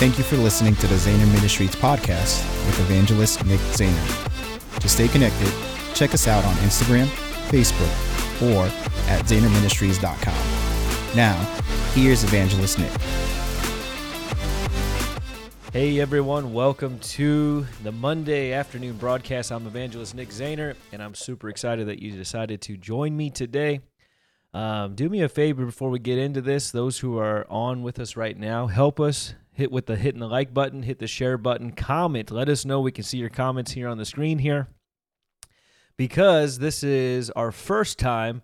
Thank you for listening to the Zehner Ministries podcast with evangelist Nick Zehner. To stay connected, check us out on Instagram, Facebook, or at ZehnerMinistries.com. Now, here's evangelist Nick. Hey everyone, welcome to the Monday afternoon broadcast. I'm evangelist Nick Zehner, and I'm super excited that you decided to join me today. Um, do me a favor before we get into this. Those who are on with us right now, help us hit with the hitting the like button, hit the share button, comment. Let us know. We can see your comments here on the screen here. Because this is our first time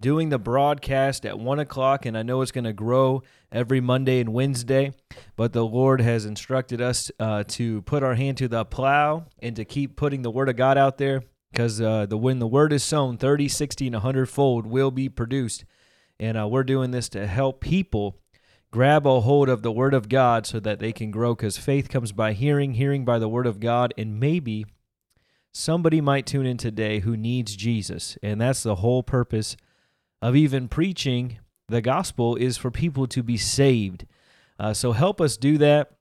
doing the broadcast at one o'clock, and I know it's going to grow every Monday and Wednesday. But the Lord has instructed us uh, to put our hand to the plow and to keep putting the Word of God out there, because uh, the when the Word is sown, 30, 60, and 100 fold will be produced. And uh, we're doing this to help people grab a hold of the Word of God so that they can grow, because faith comes by hearing, hearing by the Word of God, and maybe somebody might tune in today who needs Jesus. And that's the whole purpose of even preaching the gospel is for people to be saved. Uh, so help us do that.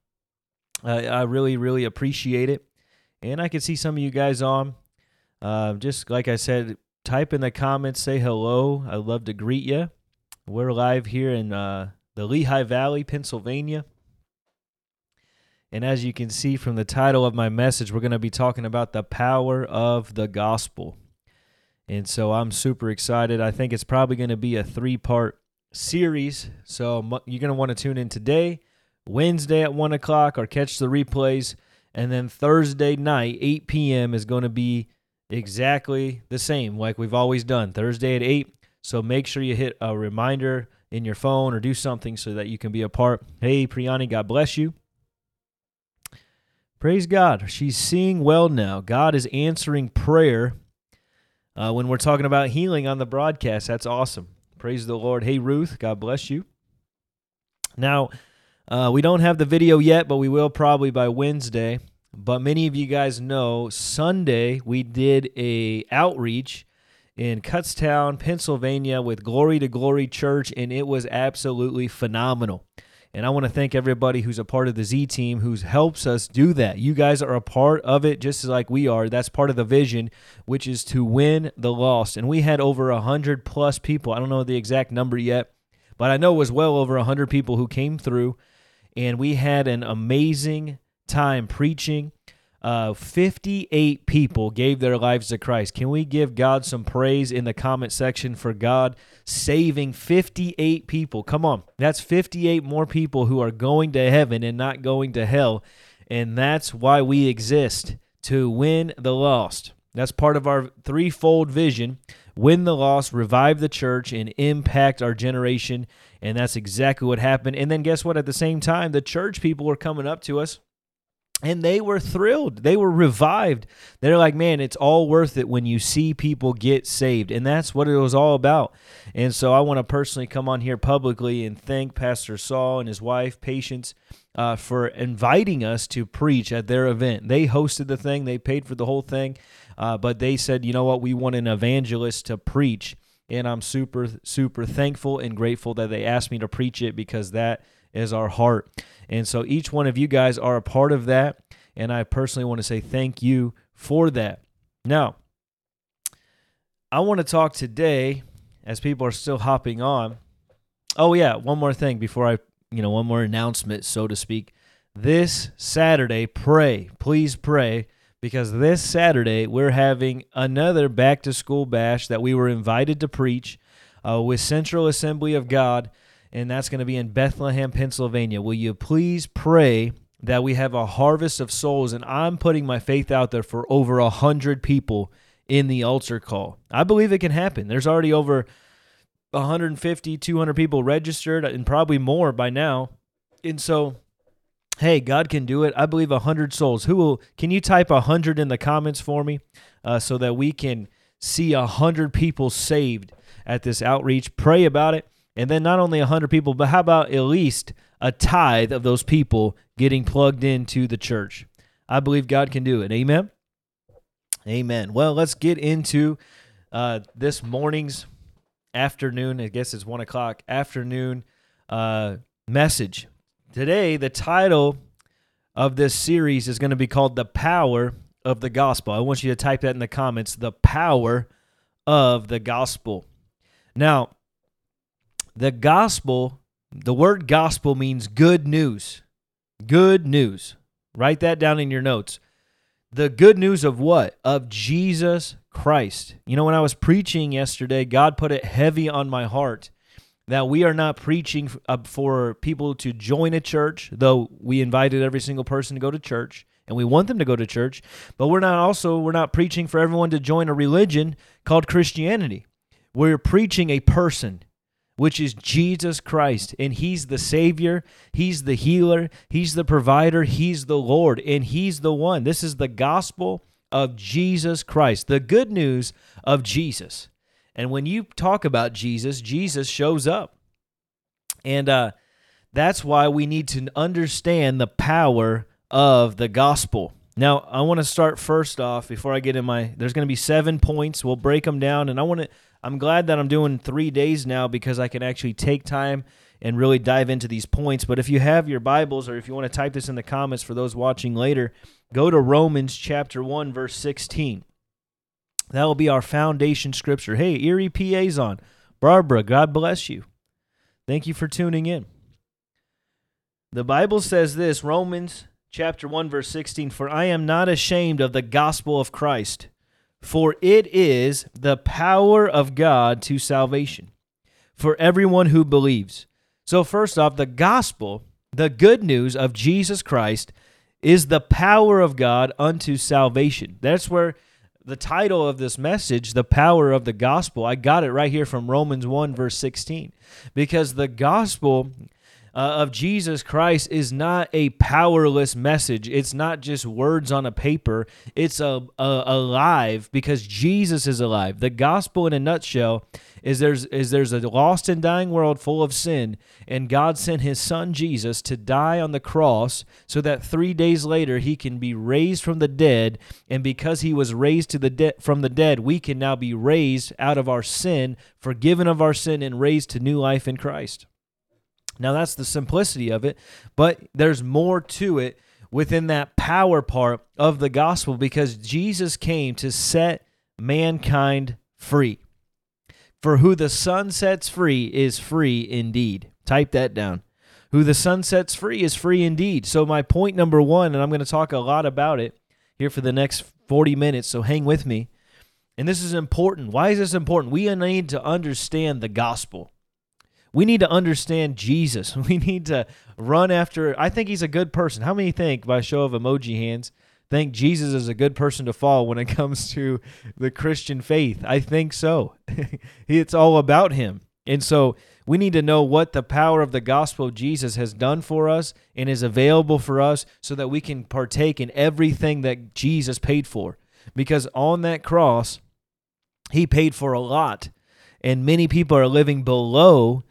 Uh, I really, really appreciate it. And I can see some of you guys on. Uh, just like I said, type in the comments, say hello. I'd love to greet you. We're live here in uh, the Lehigh Valley, Pennsylvania. And as you can see from the title of my message, we're going to be talking about the power of the gospel. And so I'm super excited. I think it's probably going to be a three part series. So you're going to want to tune in today, Wednesday at 1 o'clock, or catch the replays. And then Thursday night, 8 p.m., is going to be exactly the same, like we've always done. Thursday at 8. So make sure you hit a reminder in your phone or do something so that you can be a part. Hey, Priyani, God bless you. Praise God. She's seeing well now. God is answering prayer uh, when we're talking about healing on the broadcast. That's awesome. Praise the Lord. Hey, Ruth, God bless you. Now, uh, we don't have the video yet, but we will probably by Wednesday. But many of you guys know Sunday we did a outreach in Kutztown, Pennsylvania with Glory to Glory Church, and it was absolutely phenomenal. And I want to thank everybody who's a part of the Z team who helps us do that. You guys are a part of it just as like we are. That's part of the vision, which is to win the lost. And we had over a hundred plus people. I don't know the exact number yet, but I know it was well over a hundred people who came through. And we had an amazing time preaching uh, 58 people gave their lives to Christ. Can we give God some praise in the comment section for God saving 58 people? Come on. That's 58 more people who are going to heaven and not going to hell. And that's why we exist to win the lost. That's part of our threefold vision win the lost, revive the church, and impact our generation. And that's exactly what happened. And then guess what? At the same time, the church people were coming up to us and they were thrilled. They were revived. They're like, man, it's all worth it when you see people get saved. And that's what it was all about. And so I want to personally come on here publicly and thank Pastor Saul and his wife, Patience, uh, for inviting us to preach at their event. They hosted the thing, they paid for the whole thing, uh, but they said, you know what, we want an evangelist to preach. And I'm super, super thankful and grateful that they asked me to preach it because that is our heart. And so each one of you guys are a part of that. And I personally want to say thank you for that. Now, I want to talk today as people are still hopping on. Oh, yeah, one more thing before I, you know, one more announcement, so to speak. This Saturday, pray, please pray, because this Saturday we're having another back to school bash that we were invited to preach uh, with Central Assembly of God and that's going to be in Bethlehem, Pennsylvania. Will you please pray that we have a harvest of souls? And I'm putting my faith out there for over a hundred people in the altar call. I believe it can happen. There's already over 150, 200 people registered, and probably more by now. And so, hey, God can do it. I believe a hundred souls. Who will? Can you type a hundred in the comments for me, uh, so that we can see a hundred people saved at this outreach? Pray about it and then not only 100 people, but how about at least a tithe of those people getting plugged into the church? I believe God can do it. Amen. Amen. Well, let's get into uh, this morning's afternoon. I guess it's one o'clock afternoon uh, message. Today, the title of this series is going to be called The Power of the Gospel. I want you to type that in the comments The Power of the Gospel. Now, the gospel, the word gospel means good news. Good news. Write that down in your notes. The good news of what? Of Jesus Christ. You know, when I was preaching yesterday, God put it heavy on my heart that we are not preaching uh, for people to join a church, though we invited every single person to go to church and we want them to go to church, but we're not also we're not preaching for everyone to join a religion called Christianity. We're preaching a person which is Jesus Christ. And He's the Savior, He's the healer, He's the provider, He's the Lord, and He's the one. This is the gospel of Jesus Christ, the good news of Jesus. And when you talk about Jesus, Jesus shows up. And uh, that's why we need to understand the power of the gospel. Now, I want to start first off before I get in my there's going to be 7 points. We'll break them down and I want to I'm glad that I'm doing 3 days now because I can actually take time and really dive into these points. But if you have your Bibles or if you want to type this in the comments for those watching later, go to Romans chapter 1 verse 16. That will be our foundation scripture. Hey, Erie PA's on. Barbara, God bless you. Thank you for tuning in. The Bible says this, Romans chapter 1 verse 16, "For I am not ashamed of the gospel of Christ, for it is the power of God to salvation for everyone who believes." So first off, the gospel, the good news of Jesus Christ is the power of God unto salvation. That's where the title of this message, The Power of the Gospel, I got it right here from Romans 1, verse 16. Because the gospel uh, of Jesus Christ is not a powerless message. It's not just words on a paper. It's a, a alive because Jesus is alive. The gospel, in a nutshell, is there's is there's a lost and dying world full of sin, and God sent His Son Jesus to die on the cross so that three days later He can be raised from the dead, and because He was raised to the de- from the dead, we can now be raised out of our sin, forgiven of our sin, and raised to new life in Christ. Now, that's the simplicity of it, but there's more to it within that power part of the gospel because Jesus came to set mankind free. For who the Son sets free is free indeed. Type that down. Who the Son sets free is free indeed. So, my point number one, and I'm going to talk a lot about it here for the next 40 minutes, so hang with me. And this is important. Why is this important? We need to understand the gospel we need to understand Jesus. We need to run after. I think he's a good person. How many think, by show of emoji hands, think Jesus is a good person to follow when it comes to the Christian faith? I think so. it's all about him. And so we need to know what the power of the gospel of Jesus has done for us and is available for us so that we can partake in everything that Jesus paid for. Because on that cross, he paid for a lot. And many people are living below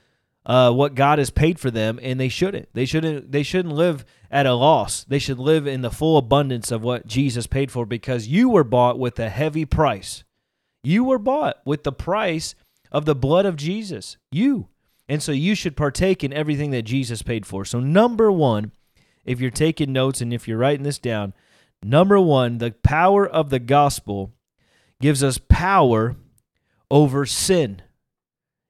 uh, what God has paid for them, and they shouldn't. They shouldn't. They shouldn't live at a loss. They should live in the full abundance of what Jesus paid for, because you were bought with a heavy price. You were bought with the price of the blood of Jesus. You, and so you should partake in everything that Jesus paid for. So number one, if you're taking notes and if you're writing this down, number one, the power of the gospel gives us power over sin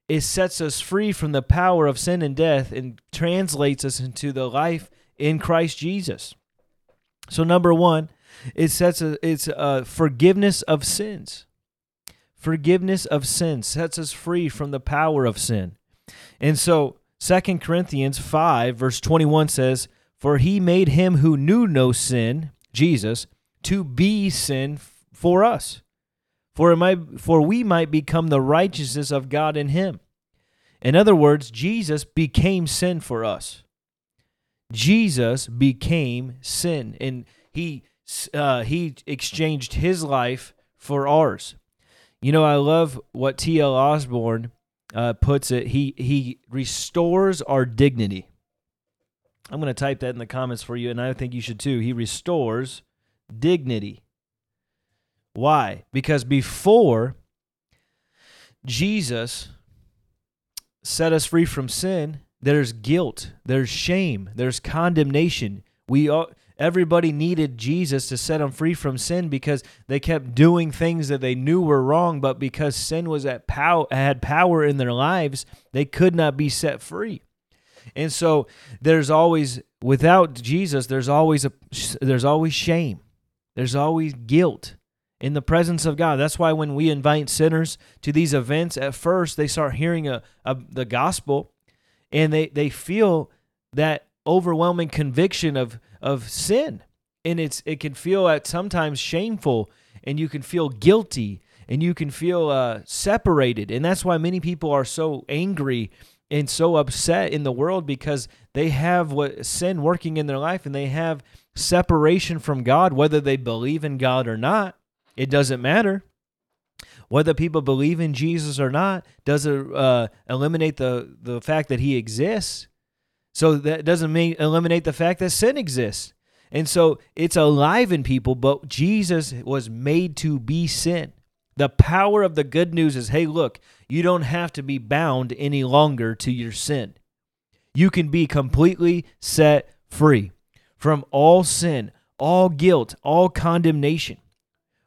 it sets us free from the power of sin and death and translates us into the life in Christ Jesus. So number one, it sets a, it's a forgiveness of sins. Forgiveness of sins sets us free from the power of sin. And so Second Corinthians 5 verse 21 says, "For he made him who knew no sin, Jesus, to be sin for us." For it might for we might become the righteousness of God in him. In other words, Jesus became sin for us. Jesus became sin and he uh, he exchanged his life for ours. You know, I love what T.L. Osborn uh, puts it. He he restores our dignity. I'm going to type that in the comments for you, and I think you should too. He restores dignity. Why? Because before Jesus set us free from sin, there's guilt, there's shame, there's condemnation. We all, everybody needed Jesus to set them free from sin because they kept doing things that they knew were wrong, but because sin was at pow- had power in their lives, they could not be set free. And so there's always without Jesus, there's always a there's always shame. There's always guilt in the presence of God. That's why when we invite sinners to these events, at first they start hearing a, a the gospel and they, they feel that overwhelming conviction of of sin. And it's it can feel at sometimes shameful and you can feel guilty and you can feel uh, separated. And that's why many people are so angry and so upset in the world because they have what sin working in their life and they have separation from God, whether they believe in God or not. It doesn't matter. Whether people believe in Jesus or not doesn't uh, eliminate the, the fact that he exists. So that doesn't mean eliminate the fact that sin exists. And so it's alive in people, but Jesus was made to be sin. The power of the good news is hey, look, you don't have to be bound any longer to your sin. You can be completely set free from all sin, all guilt, all condemnation.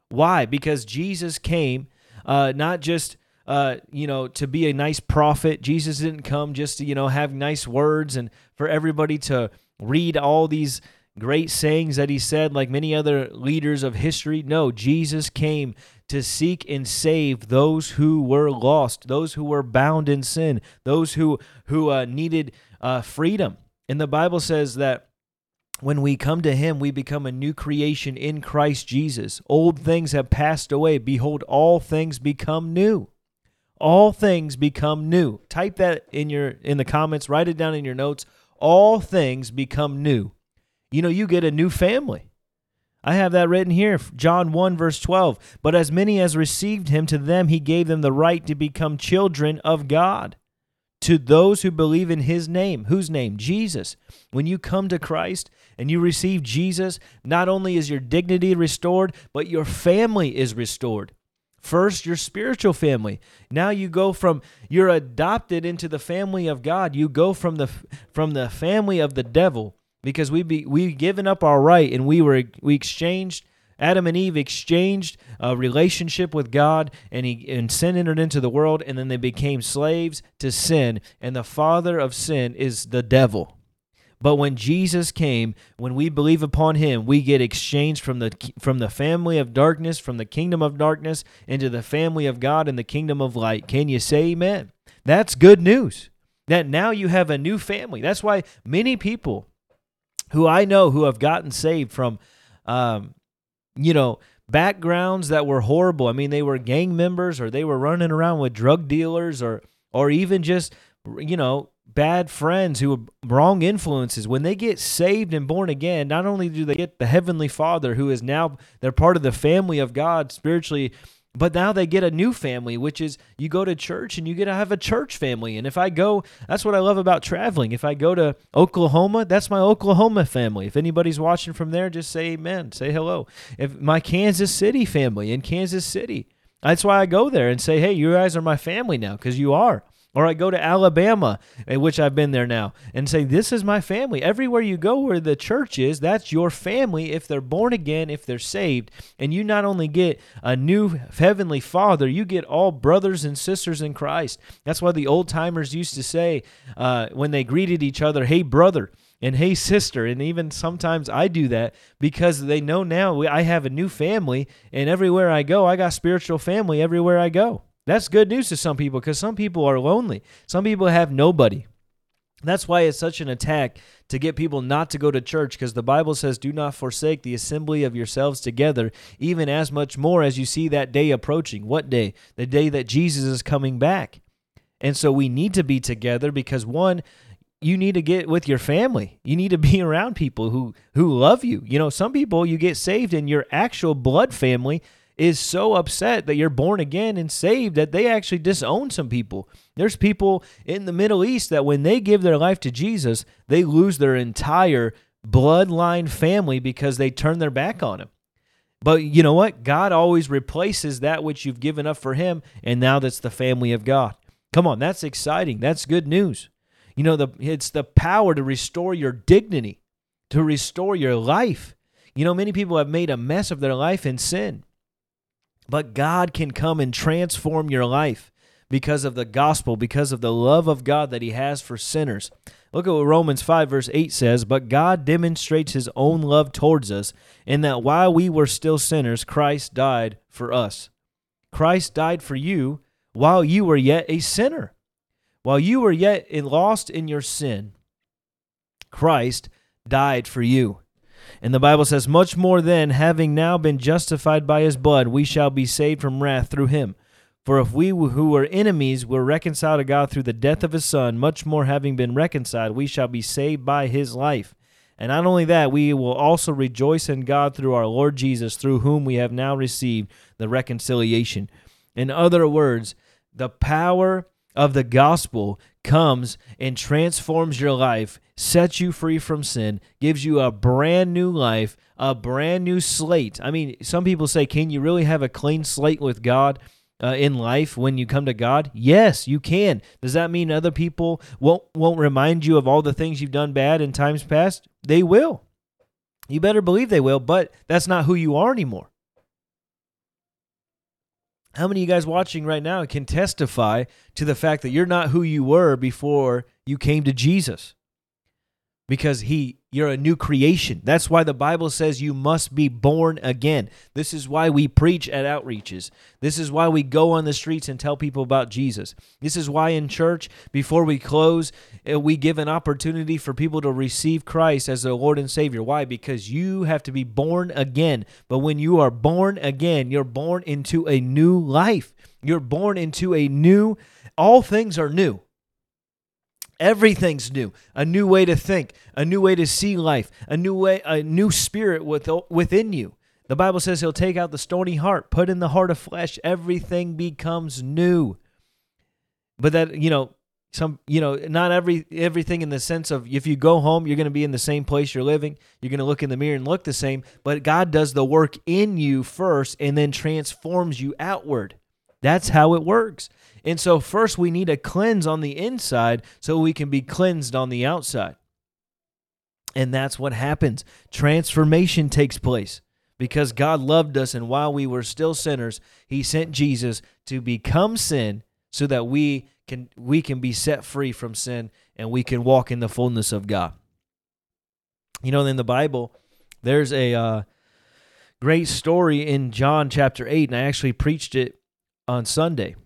Why? Because Jesus came uh, not just uh, you know to be a nice prophet. Jesus didn't come just to you know have nice words and for everybody to read all these great sayings that he said like many other leaders of history. No, Jesus came to seek and save those who were lost, those who were bound in sin, those who who uh, needed uh, freedom. And the Bible says that when we come to him, we become a new creation in Christ Jesus. Old things have passed away. Behold, all things become new. All things become new. Type that in your in the comments, write it down in your notes. All things become new. You know, you get a new family. I have that written here, John 1, verse 12. But as many as received him, to them he gave them the right to become children of God. To those who believe in his name. Whose name? Jesus. When you come to Christ and you receive Jesus, not only is your dignity restored, but your family is restored. First, your spiritual family. Now you go from you're adopted into the family of God. You go from the from the family of the devil because we be we given up our right and we were we exchanged Adam and Eve exchanged a relationship with God and he and sin entered into the world and then they became slaves to sin and the father of sin is the devil. But when Jesus came, when we believe upon him, we get exchanged from the from the family of darkness, from the kingdom of darkness into the family of God and the kingdom of light. Can you say amen? That's good news. That now you have a new family. That's why many people who I know who have gotten saved from, um, you know, backgrounds that were horrible. I mean, they were gang members or they were running around with drug dealers or or even just you know bad friends who are wrong influences when they get saved and born again not only do they get the heavenly father who is now they're part of the family of god spiritually but now they get a new family, which is you go to church and you get to have a church family. And if I go, that's what I love about traveling. If I go to Oklahoma, that's my Oklahoma family. If anybody's watching from there, just say amen, say hello. If my Kansas City family in Kansas City, that's why I go there and say, hey, you guys are my family now because you are. Or I go to Alabama, eh, which I've been there now, and say, This is my family. Everywhere you go where the church is, that's your family if they're born again, if they're saved. And you not only get a new heavenly father, you get all brothers and sisters in Christ. That's why the old timers used to say uh, when they greeted each other, Hey, brother and hey sister and even sometimes i do that because they know now i have a new family and everywhere i go i got spiritual family everywhere i go that's good news to some people because some people are lonely. Some people have nobody. That's why it's such an attack to get people not to go to church because the Bible says, Do not forsake the assembly of yourselves together, even as much more as you see that day approaching. What day? The day that Jesus is coming back. And so we need to be together because one, you need to get with your family. You need to be around people who who love you. You know, some people you get saved in your actual blood family is so upset that you're born again and saved that they actually disown some people. There's people in the Middle East that when they give their life to Jesus, they lose their entire bloodline family because they turn their back on him. But you know what? God always replaces that which you've given up for him, and now that's the family of God. Come on, that's exciting. That's good news. You know, the it's the power to restore your dignity. to restore your life. You know, many people have made a mess of their life in sin, but God can come and transform your life because of the gospel, because of the love of God that He has for sinners. Look at what Romans 5, verse 8 says But God demonstrates His own love towards us, in that while we were still sinners, Christ died for us. Christ died for you while you were yet a sinner. While you were yet lost in your sin, Christ died for you. And the Bible says, Much more then, having now been justified by his blood, we shall be saved from wrath through him. For if we who were enemies were reconciled to God through the death of his Son, much more having been reconciled, we shall be saved by his life. And not only that, we will also rejoice in God through our Lord Jesus, through whom we have now received the reconciliation. In other words, the power of the gospel comes and transforms your life, sets you free from sin, gives you a brand new life, a brand new slate. I mean, some people say, can you really have a clean slate with God? uh, in life when you come to God? Yes, you can. Does that mean other people won't won't remind you of all the things you've done bad in times past? They will. You better believe they will, but that's not who you are anymore. How many of you guys watching right now can testify to the fact that you're not who you were before you came to Jesus? Because he you're a new creation. That's why the Bible says you must be born again. This is why we preach at outreaches. This is why we go on the streets and tell people about Jesus. This is why in church, before we close, eh, we give an opportunity for people to receive Christ as their Lord and Savior. Why? Because you have to be born again. But when you are born again, you're born into a new life. You're born into a new, all things are new. Everything's new. A new way to think, a new way to see life, a new way, a new spirit within you. The Bible says he'll take out the stony heart, put in the heart of flesh, everything becomes new. But that, you know, some you know not every everything in the sense of if you go home you're going to be in the same place you're living. You're going to look in the mirror and look the same. But god does the work in you first and then transforms you outward. That's how it works and so, first, we need a cleanse on the inside so we can be cleansed on the outside. And that's what happens. Transformation takes place because God loved us, and while we were still sinners, He sent Jesus to become sin so that we can we can be set free from sin and we can walk in the fullness of God. You know, in the Bible, there's a uh, great story in John chapter eight, and I actually preached it on Sunday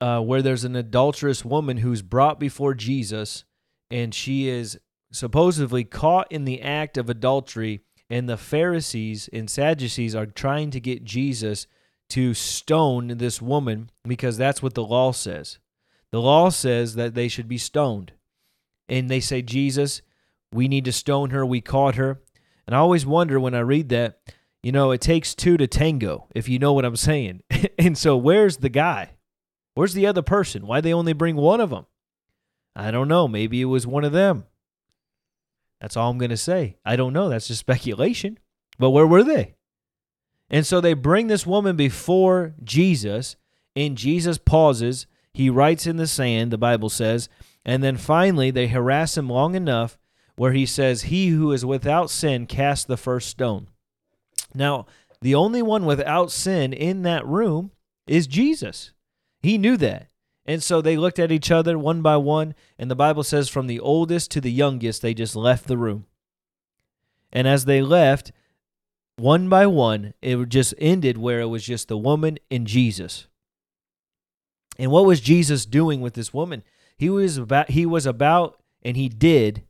uh, where there's an adulterous woman who's brought before Jesus, and she is supposedly caught in the act of adultery, and the Pharisees and Sadducees are trying to get Jesus to stone this woman because that's what the law says. The law says that they should be stoned. And they say, Jesus, we need to stone her. We caught her. And I always wonder when I read that, you know, it takes two to tango, if you know what I'm saying. and so, where's the guy? Where's the other person? Why they only bring one of them? I don't know. Maybe it was one of them. That's all I'm going to say. I don't know. That's just speculation. But where were they? And so they bring this woman before Jesus, and Jesus pauses. He writes in the sand, the Bible says, and then finally they harass him long enough where he says, He who is without sin cast the first stone. Now, the only one without sin in that room is Jesus. He knew that. And so they looked at each other one by one, and the Bible says from the oldest to the youngest, they just left the room. And as they left, one by one, it just ended where it was just the woman and Jesus. And what was Jesus doing with this woman? He was about he was about and he did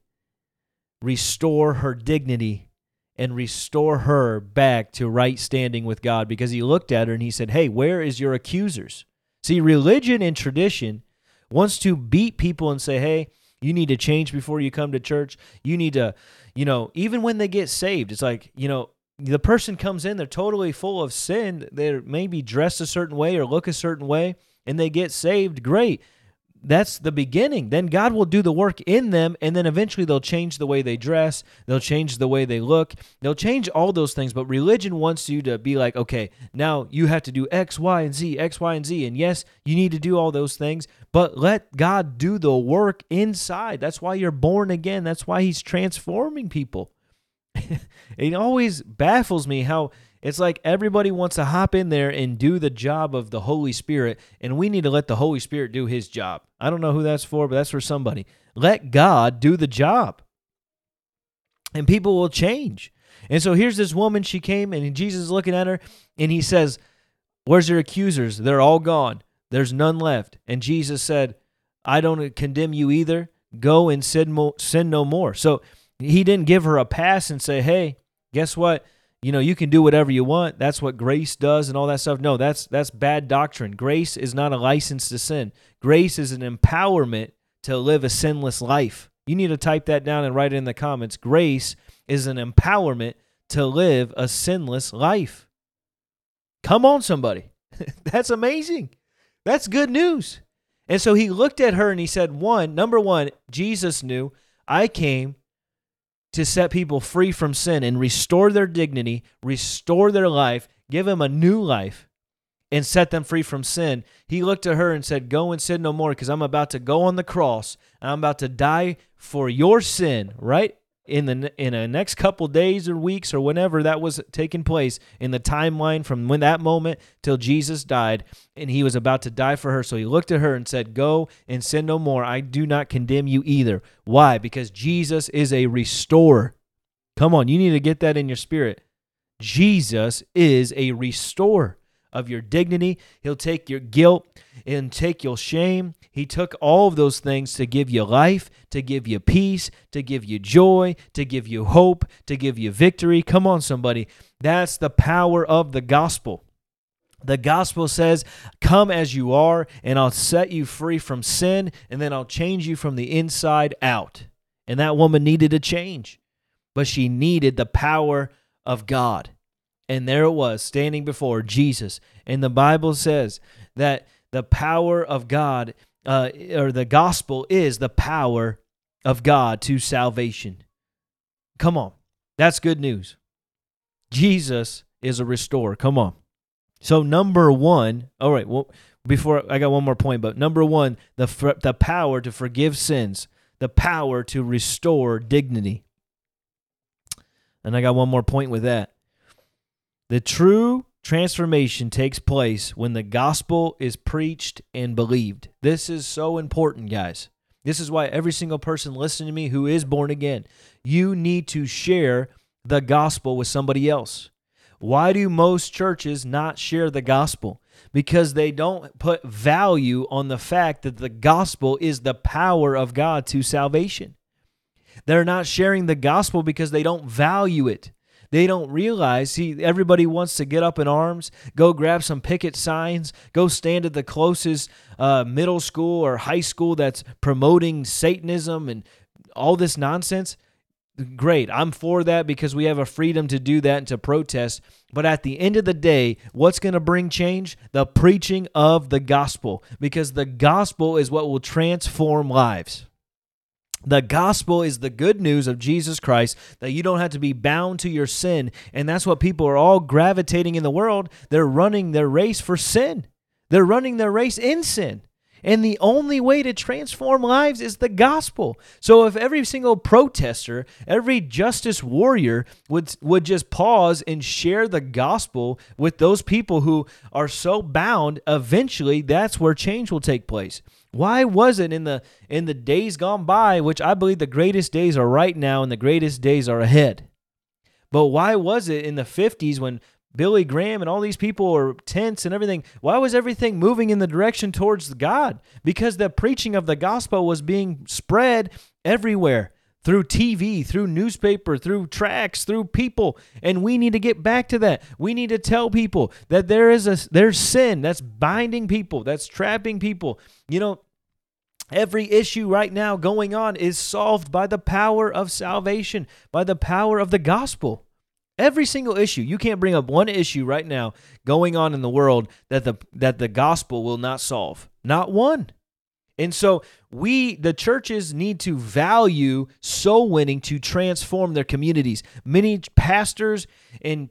restore her dignity and restore her back to right standing with God because he looked at her and he said, "Hey, where is your accusers?" See, religion and tradition wants to beat people and say, hey, you need to change before you come to church. You need to, you know, even when they get saved, it's like, you know, the person comes in, they're totally full of sin. They're maybe dressed a certain way or look a certain way, and they get saved. Great that's the beginning. Then God will do the work in them, and then eventually they'll change the way they dress, they'll change the way they look, they'll change all those things. But religion wants you to be like, okay, now you have to do X, Y, and Z, X, Y, and Z. And yes, you need to do all those things, but let God do the work inside. That's why you're born again. That's why He's transforming people. it always baffles me how it's like everybody wants to hop in there and do the job of the Holy Spirit, and we need to let the Holy Spirit do his job. I don't know who that's for, but that's for somebody. Let God do the job, and people will change. And so here's this woman, she came, and Jesus is looking at her, and he says, Where's your accusers? They're all gone. There's none left. And Jesus said, I don't condemn you either. Go and sin, mo- sin no more. So he didn't give her a pass and say, Hey, guess what? You know, you can do whatever you want. That's what grace does and all that stuff. No, that's that's bad doctrine. Grace is not a license to sin. Grace is an empowerment to live a sinless life. You need to type that down and write it in the comments. Grace is an empowerment to live a sinless life. Come on, somebody. That's amazing. That's good news. And so he looked at her and he said, One, number one, Jesus knew I came to set people free from sin and restore their dignity, restore their life, give them a new life, and set them free from sin. He looked at her and said, Go and sin no more, because I'm about to go on the cross and I'm about to die for your sin, right? In the in the next couple days or weeks or whenever that was taking place in the timeline from when that moment till Jesus died and he was about to die for her. So he looked at her and said go and sin no more. I do not condemn you either. Why? Because Jesus is a restorer. Come on you need to get that in your spirit. Jesus is a restorer of your dignity. He'll take your guilt and take your shame. He took all of those things to give you life, to give you peace, to give you joy, to give you hope, to give you victory. Come on, somebody. That's the power of the gospel. The gospel says, Come as you are, and I'll set you free from sin, and then I'll change you from the inside out. And that woman needed a change, but she needed the power of God. And there it was, standing before Jesus. And the Bible says that the power of God, uh, or the gospel, is the power of God to salvation. Come on. That's good news. Jesus is a restorer. Come on. So, number one, all right, well, before I got one more point, but number one, the, the power to forgive sins, the power to restore dignity. And I got one more point with that. The true transformation takes place when the gospel is preached and believed. This is so important, guys. This is why every single person listening to me who is born again, you need to share the gospel with somebody else. Why do most churches not share the gospel? Because they don't put value on the fact that the gospel is the power of God to salvation. They're not sharing the gospel because they don't value it. They don't realize, see, everybody wants to get up in arms, go grab some picket signs, go stand at the closest uh, middle school or high school that's promoting Satanism and all this nonsense. Great. I'm for that because we have a freedom to do that and to protest. But at the end of the day, what's going to bring change? The preaching of the gospel, because the gospel is what will transform lives. The gospel is the good news of Jesus Christ that you don't have to be bound to your sin. And that's what people are all gravitating in the world. They're running their race for sin, they're running their race in sin. And the only way to transform lives is the gospel. So if every single protester, every justice warrior would would just pause and share the gospel with those people who are so bound, eventually that's where change will take place. Why was it in the in the days gone by, which I believe the greatest days are right now and the greatest days are ahead? But why was it in the 50s when Billy Graham and all these people were tense and everything? Why was everything moving in the direction towards God? Because the preaching of the gospel was being spread everywhere through TV, through newspaper, through tracts, through people. And we need to get back to that. We need to tell people that there is a there's sin that's binding people, that's trapping people. You know, Every issue right now going on is solved by the power of salvation, by the power of the gospel. Every single issue. You can't bring up one issue right now going on in the world that the that the gospel will not solve. Not one. And so we, the churches, need to value soul winning to transform their communities. Many pastors and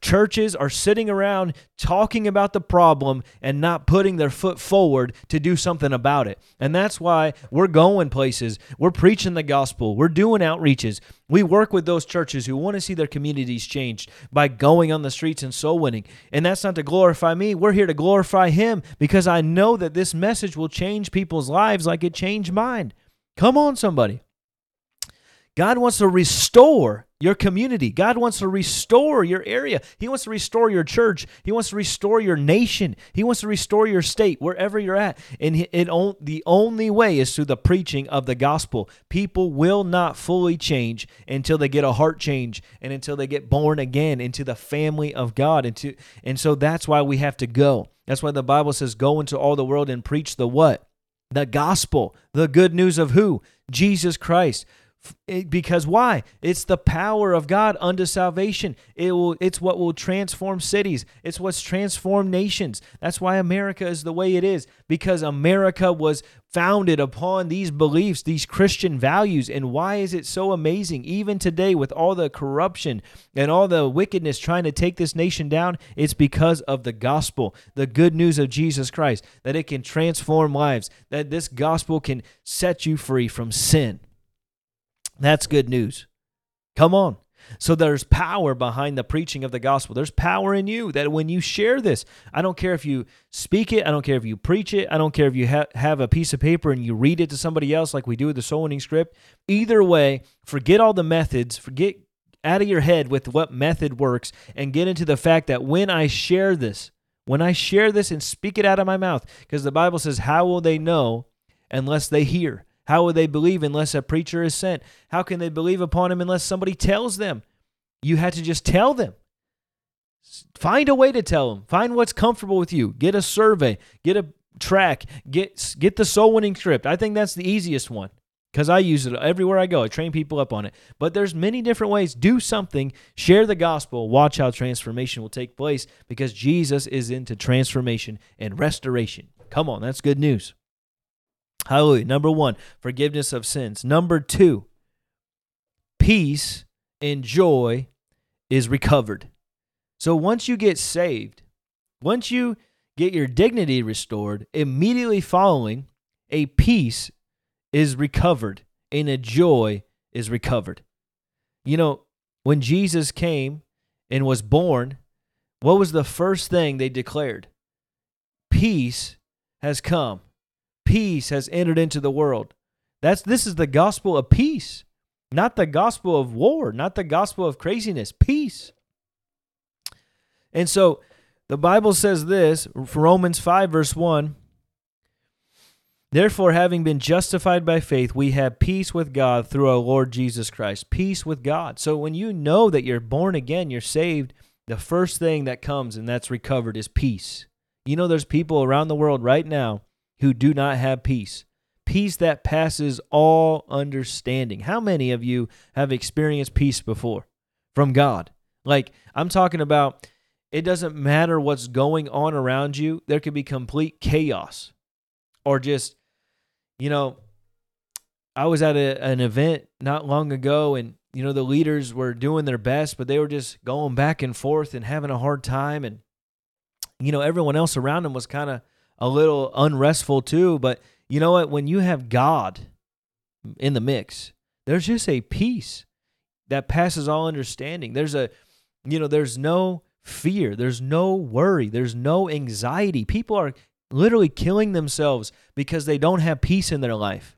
churches are sitting around talking about the problem and not putting their foot forward to do something about it. And that's why we're going places. We're preaching the gospel. We're doing outreaches. We work with those churches who want to see their communities changed by going on the streets and soul winning. And that's not to glorify me. We're here to glorify Him because I know that this message will change people's lives like it changed mine. Come on, somebody. God wants to restore your community. God wants to restore your area. He wants to restore your church. He wants to restore your nation. He wants to restore your state, wherever you're at. And it, it, the only way is through the preaching of the gospel. People will not fully change until they get a heart change and until they get born again into the family of God. And, so that's why we have to go. That's why the Bible says, Go into all the world and preach the what? The gospel, the good news of who? Jesus Christ because why? It's the power of god unto salvation. It will it's what will transform cities. It's what's transformed nations. That's why america is the way it is because america was founded upon these beliefs these christian values. And why is it so amazing? Even today with all the corruption and all the wickedness trying to take this nation down it's because of the gospel the good news of jesus christ that it can transform lives that this gospel can set you free from sin that's good news. Come on. So there's power behind the preaching of the gospel. There's power in you that when you share this, I don't care if you speak it, I don't care if you preach it, I don't care if you ha- have a piece of paper and you read it to somebody else like we do with the soul winning script. Either way, forget all the methods, forget out of your head with what method works and get into the fact that when I share this, when I share this and speak it out of my mouth, because the Bible says, How will they know unless they hear? How would they believe unless a preacher is sent? How can they believe upon him unless somebody tells them? You had to just tell them. Find a way to tell them. Find what's comfortable with you. Get a survey, get a tract, get get the soul winning script. I think that's the easiest one because I use it everywhere I go. I train people up on it. But there's many different ways. Do something, share the gospel, watch how transformation will take place because Jesus is into transformation and restoration. Come on, that's good news. Hallelujah. Number one, forgiveness of sins. Number two, peace and joy is recovered. So once you get saved, once you get your dignity restored, immediately following, a peace is recovered and a joy is recovered. You know, when Jesus came and was born, what was the first thing they declared? Peace has come peace has entered into the world. That's this is the gospel of peace, not the gospel of war, not the gospel of craziness, peace. And so the Bible says this, Romans 5 verse 1, Therefore, having been justified by faith, we have peace with God through our Lord Jesus Christ. Peace with God. So when you know that you're born again, you're saved, the first thing that comes and that's recovered is peace. You know, there's people around the world right now who do not have peace. Peace that passes all understanding. How many of you have experienced peace before from God? Like, I'm talking about it doesn't matter what's going on around you, there could be complete chaos or just, you know, I was at a, an event not long ago and, you know, the leaders were doing their best, but they were just going back and forth and having a hard time. And, you know, everyone else around them was kind of a little unrestful too. But you know what? When you have God in the mix, there's just a peace that passes all understanding. There's a, you know, there's no fear, there's no worry, there's no anxiety. People are literally killing themselves because they don't have peace in their life.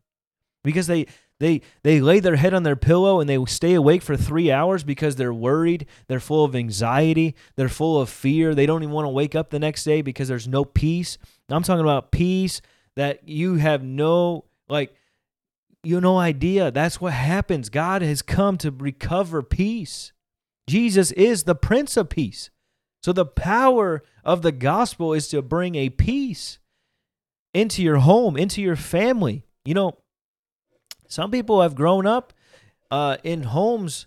Because they they they lay their head on their pillow and they stay awake for 3 hours because they're worried, they're full of anxiety, they're full of fear. They don't even want to wake up the next day because there's no peace. I'm talking about peace that you have no like you no idea. That's what happens. God has come to recover peace. Jesus is the Prince of Peace. So the power of the gospel is to bring a peace into your home, into your family. You know, some people have grown up uh, in homes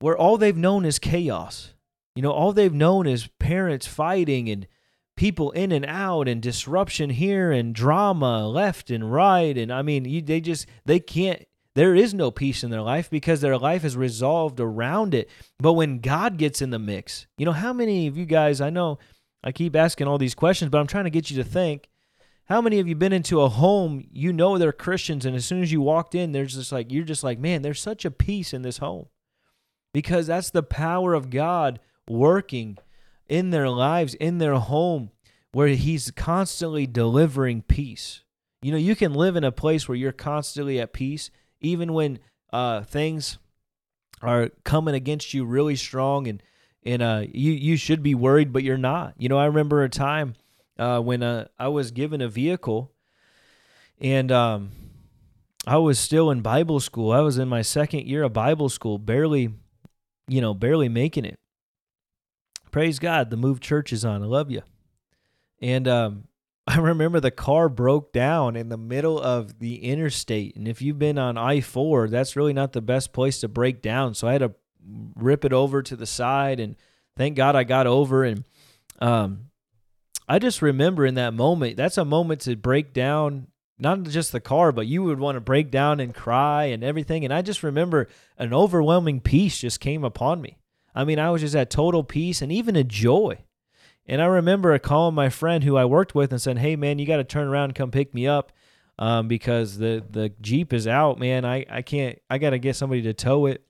where all they've known is chaos. You know, all they've known is parents fighting and people in and out and disruption here and drama left and right and I mean, you, they just they can't there is no peace in their life because their life is resolved around it. But when God gets in the mix, you know, how many of you guys, I know I keep asking all these questions, but I'm trying to get you to think. How many of you been into a home, you know they're Christians, and as soon as you walked in, there's just like, you're just like, man, there's such a peace in this home. Because that's the power of God working in their lives, in their home, where He's constantly delivering peace. You know, you can live in a place where you're constantly at peace, even when uh, things are coming against you really strong and and uh, you you should be worried, but you're not. You know, I remember a time uh, when uh, I was given a vehicle, and um, I was still in Bible school. I was in my second year of Bible school, barely, you know, barely making it. Praise God, the Move Church is on. I love you. And um, I remember the car broke down in the middle of the interstate. And if you've been on I 4, that's really not the best place to break down. So I had to rip it over to the side. And thank God I got over. And um, I just remember in that moment, that's a moment to break down not just the car, but you would want to break down and cry and everything. And I just remember an overwhelming peace just came upon me. I mean, I was just at total peace and even a joy. And I remember calling my friend who I worked with and saying, "Hey, man, you got to turn around and come pick me up um, because the the Jeep is out, man. I I can't. I got to get somebody to tow it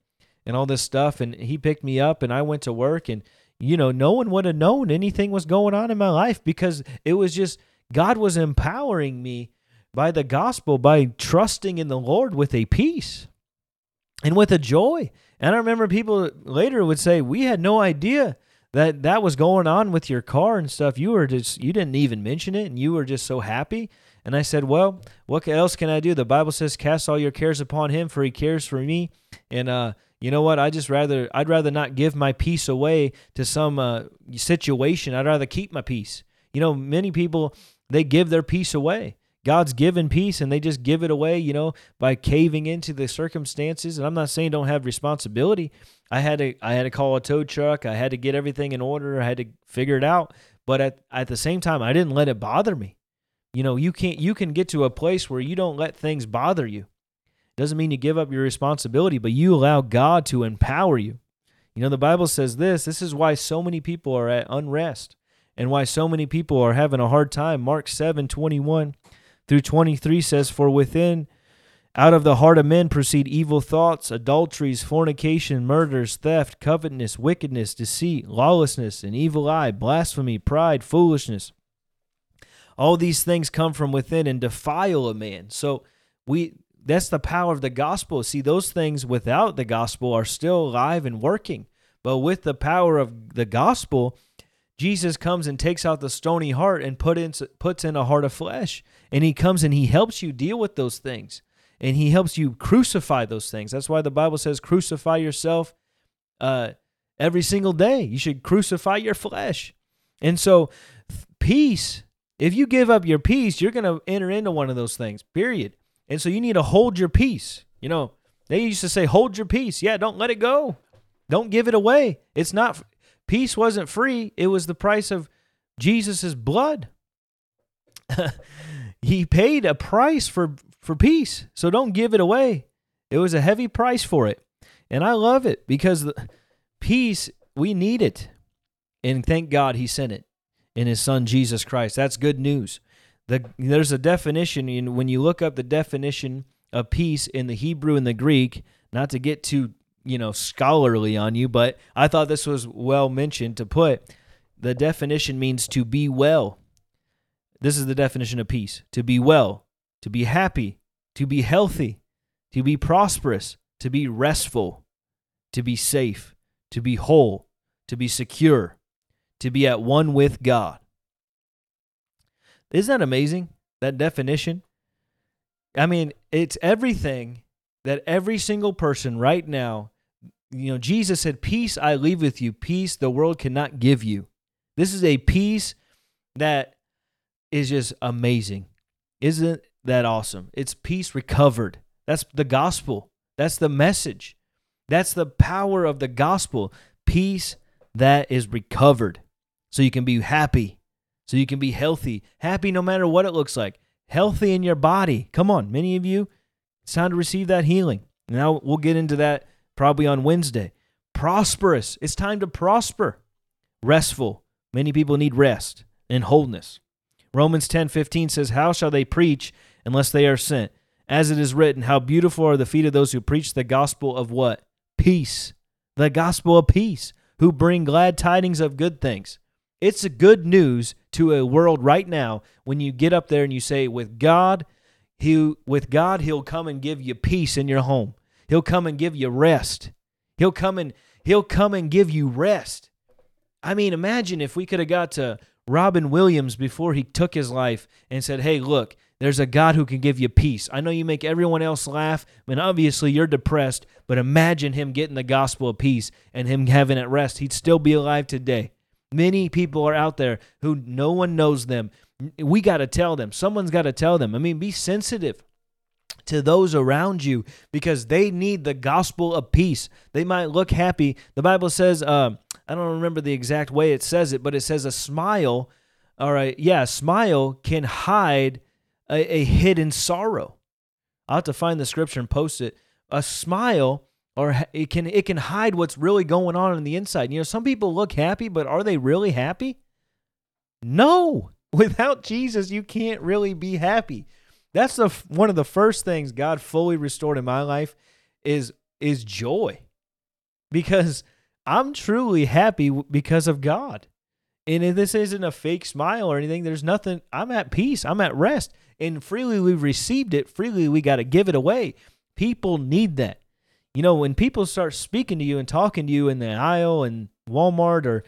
and all this stuff." And he picked me up, and I went to work, and you know, no one would have known anything was going on in my life because it was just God was empowering me by the gospel by trusting in the Lord with a peace and with a joy. And I remember people later would say, "We had no idea." that that was going on with your car and stuff. You were just you didn't even mention it and you were just so happy. And i said well what else can i do? The bible says cast all your cares upon him for he cares for me and uh you know what? I just rather i'd rather not give my peace away to some uh, situation. I'd rather keep my peace. You know many people they give their peace away God's given peace and they just give it away, you know, by caving into the circumstances. And I'm not saying don't have responsibility, I had to I had to call a tow truck. I had to get everything in order. I had to figure it out. But at at the same time, I didn't let it bother me. You know, you can't you can get to a place where you don't let things bother you. Doesn't mean you give up your responsibility, but you allow God to empower you. You know, the Bible says this. This is why so many people are at unrest and why so many people are having a hard time. Mark 7 21 through 23 says, For within out of the heart of men proceed evil thoughts, adulteries, fornication, murders, theft, covetousness, wickedness, deceit, lawlessness, an evil eye, blasphemy, pride, foolishness. All these things come from within and defile a man. So we that's the power of the gospel. See, those things without the gospel are still alive and working. But with the power of the gospel, Jesus comes and takes out the stony heart and put in, puts in a heart of flesh. And he comes and he helps you deal with those things and he helps you crucify those things. That's why the Bible says crucify yourself uh, every single day. You should crucify your flesh. And so, peace, if you give up your peace, you're going to enter into one of those things, period. And so, you need to hold your peace. You know, they used to say, hold your peace. Yeah, don't let it go. Don't give it away. It's not, peace wasn't free, it was the price of Jesus' blood. he paid a price for for peace. So don't give it away. It was a heavy price for it. And I love it because peace, we need it. And thank God he sent it in his son Jesus Christ. That's good news. The, there's a definition, and when you look up the definition of peace in the Hebrew and the Greek, not to get too, you know, scholarly on you, but I thought this was well mentioned to put. The definition means to be well. This is the definition of peace to be well, to be happy, to be healthy, to be prosperous, to be restful, to be safe, to be whole, to be secure, to be at one with God. Isn't that amazing? That definition? I mean, it's everything that every single person right now, you know, Jesus said, Peace I leave with you, peace the world cannot give you. This is a peace that is just amazing. Isn't that awesome. It's peace recovered. That's the gospel. That's the message. That's the power of the gospel. Peace that is recovered. So you can be happy. So you can be healthy. Happy no matter what it looks like. Healthy in your body. Come on, many of you It's time to receive that healing. Now we'll get into that probably on Wednesday. Prosperous. It's time to prosper. Restful. Many people need rest and wholeness. Romans 10:15 says, "How shall they preach unless they are sent?" As it is written, "How beautiful are the feet of those who preach the gospel of what? Peace." The gospel of peace, who bring glad tidings of good things. It's a good news to a world right now when you get up there and you say, "With God, he with God he'll come and give you peace in your home. He'll come and give you rest. He'll come and he'll come and give you rest." I mean, imagine if we could have got to Robin Williams before he took his life and said, Hey, look, there's a God who can give you peace. I know you make everyone else laugh, and obviously you're depressed, but imagine him getting the gospel of peace and him having it rest. He'd still be alive today. Many people are out there who no one knows them. We got to tell them. Someone's got to tell them. I mean, be sensitive to those around you because they need the gospel of peace. They might look happy. The Bible says, uh, I don't remember the exact way it says it, but it says a smile. All right, yeah, smile can hide a, a hidden sorrow. I'll have to find the scripture and post it. A smile or it can it can hide what's really going on on the inside. You know, some people look happy, but are they really happy? No. Without Jesus, you can't really be happy. That's the one of the first things God fully restored in my life is is joy. Because I'm truly happy because of God. And this isn't a fake smile or anything. There's nothing. I'm at peace. I'm at rest. And freely we've received it. Freely we got to give it away. People need that. You know, when people start speaking to you and talking to you in the aisle and Walmart or,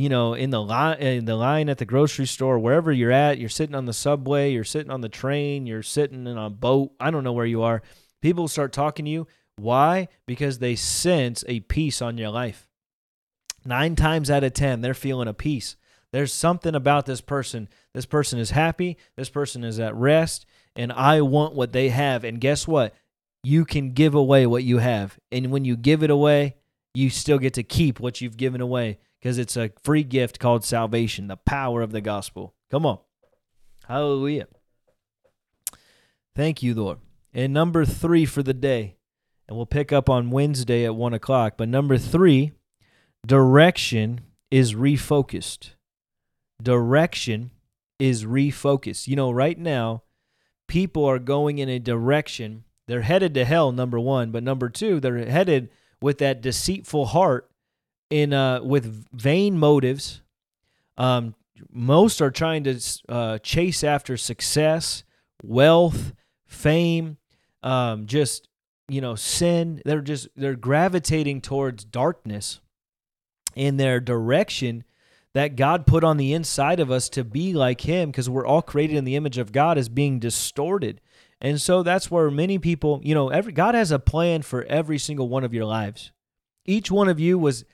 you know, in the line, in the line at the grocery store, wherever you're at, you're sitting on the subway, you're sitting on the train, you're sitting in a boat. I don't know where you are. People start talking to you. Why? Because they sense a peace on your life. Nine times out of 10, they're feeling a peace. There's something about this person. This person is happy. This person is at rest. And I want what they have. And guess what? You can give away what you have. And when you give it away, you still get to keep what you've given away because it's a free gift called salvation, the power of the gospel. Come on. Hallelujah. Thank you, Lord. And number three for the day, and we'll pick up on Wednesday at one o'clock. But number three, direction is refocused. Direction is refocused. You know, right now, people are going in a direction. They're headed to hell, number one, but number two, they're headed with that deceitful heart in uh, with vain motives. Um, most are trying to uh, chase after success, wealth, fame, um, just you know, sin. They're just they're gravitating towards darkness in their direction that God put on the inside of us to be like Him because we're all created in the image of God is being distorted. And so that's where many people, you know, every God has a plan for every single one of your lives. Each one of you was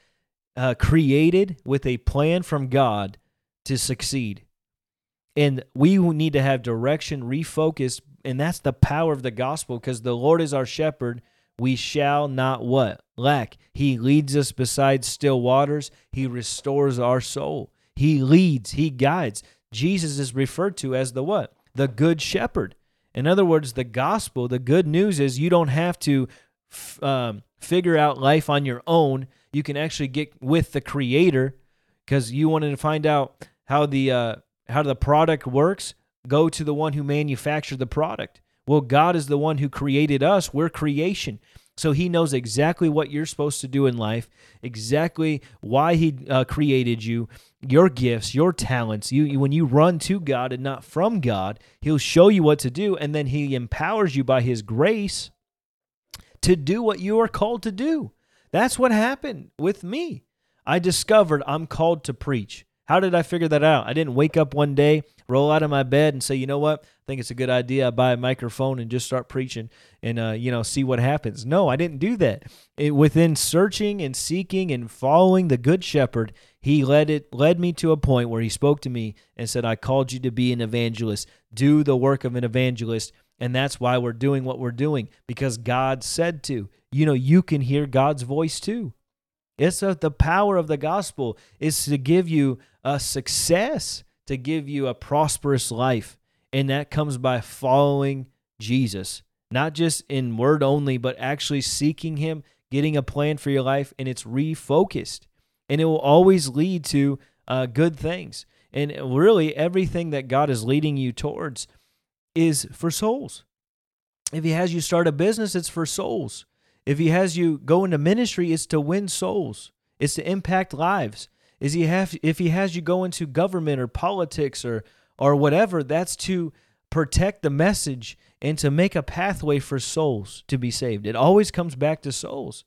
uh, created with a plan from God to succeed. And we need to have direction refocused. And that's the power of the gospel because the Lord is our shepherd we shall not what? Lack. He leads us beside still waters. He restores our soul. He leads, he guides. Jesus is referred to as the what? The good shepherd. In other words, the gospel, the good news is you don't have to f- um, figure out life on your own. You can actually get with the creator because you wanted to find out how the uh, how the product works. Go to the one who manufactured the product. Well, God is the one who created us. We're creation. So he knows exactly what you're supposed to do in life, exactly why he uh, created you, your gifts, your talents. You, you when you run to God and not from God, he'll show you what to do and then he empowers you by his grace to do what you are called to do. That's what happened with me. I discovered I'm called to preach. How did I figure that out? I didn't wake up one day, roll out of my bed, and say, you know what? I think it's a good idea. I buy a microphone and just start preaching and, uh, you know, see what happens. No, I didn't do that. It, within searching and seeking and following the Good Shepherd, he led it led me to a point where he spoke to me and said, I called you to be an evangelist. Do the work of an evangelist. And that's why we're doing what we're doing because God said to. You know, you can hear God's voice too. It's a, the power of the gospel is to give you a success, to give you a prosperous life. And that comes by following Jesus not just in word only, but actually seeking Him, getting a plan for your life, and it's refocused. And it will always lead to uh, good things. And really, everything that God is leading you towards is for souls. If He has you start a business, it's for souls. If He has you go into ministry, it's to win souls, it's to impact lives. Is he have if he has you go into government or politics or or whatever, that's to protect the message and to make a pathway for souls to be saved. It always comes back to souls.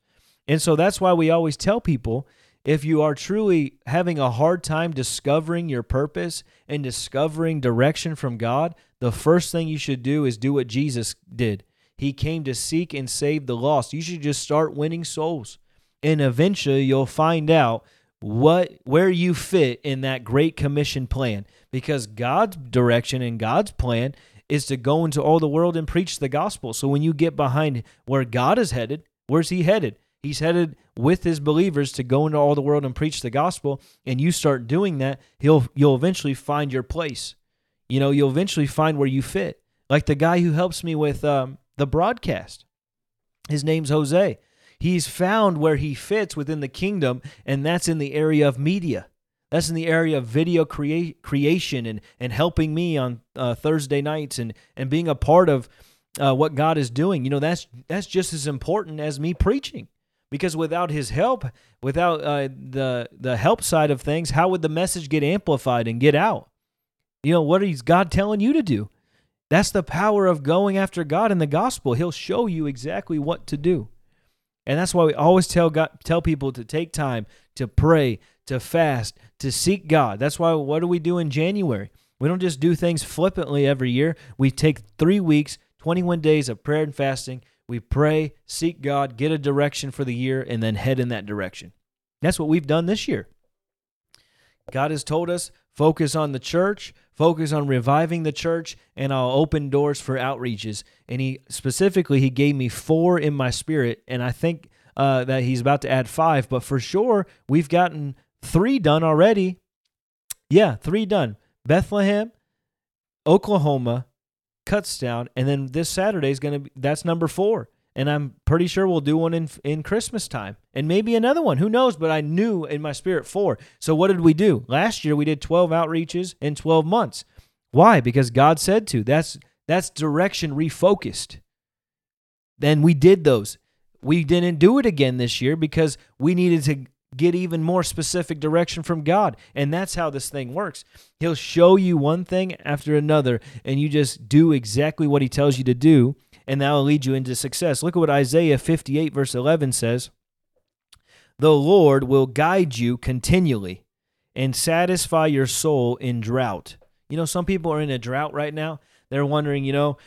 And so that's why we always tell people if you are truly having a hard time discovering your purpose and discovering direction from God, the first thing you should do is do what Jesus did. He came to seek and save the lost. You should just start winning souls. And eventually you'll find out what where you fit in that great commission plan because God's direction and God's plan is to go into all the world and preach the gospel. So when you get behind where God is headed, where's he headed? He's headed with his believers to go into all the world and preach the gospel and you start doing that, he'll you'll eventually find your place. You know, you'll eventually find where you fit. Like the guy who helps me with um, the broadcast. His name's Jose. He's found where he fits within the kingdom, and that's in the area of media. That's in the area of video crea- creation and, and helping me on uh, Thursday nights and, and being a part of uh, what God is doing. You know, that's that's just as important as me preaching, because without His help, without uh, the the help side of things, how would the message get amplified and get out? You know, what is God telling you to do? That's the power of going after God in the gospel. He'll show you exactly what to do. And that's why we always tell God, tell people to take time to pray, to fast, to seek God. That's why what do we do in January? We don't just do things flippantly every year. We take 3 weeks, 21 days of prayer and fasting. We pray, seek God, get a direction for the year and then head in that direction. That's what we've done this year. God has told us focus on the church, focus on reviving the church, and I'll open doors for outreaches. And he specifically he gave me four in my spirit, and I think uh, that he's about to add five. But for sure, we've gotten three done already. Yeah, three done. Bethlehem, Oklahoma, Kutztown, and then this Saturday is gonna be that's number four and I'm pretty sure we'll do one in in Christmas time, and maybe another one. Who knows? But I knew in my spirit four. So what did we do last year? We did 12 outreaches in 12 months. Why? Because God said to. That's that's direction refocused. Then we did those. We didn't do it again this year because we needed to get even more specific direction from God. And that's how this thing works. He'll show you one thing after another, and you just do exactly what He tells you to do and that will lead you into success. Look at what Isaiah 58, verse 11 says The Lord will guide you continually and satisfy your soul in drought. You know, some people are in a drought right now. They're wondering, you know,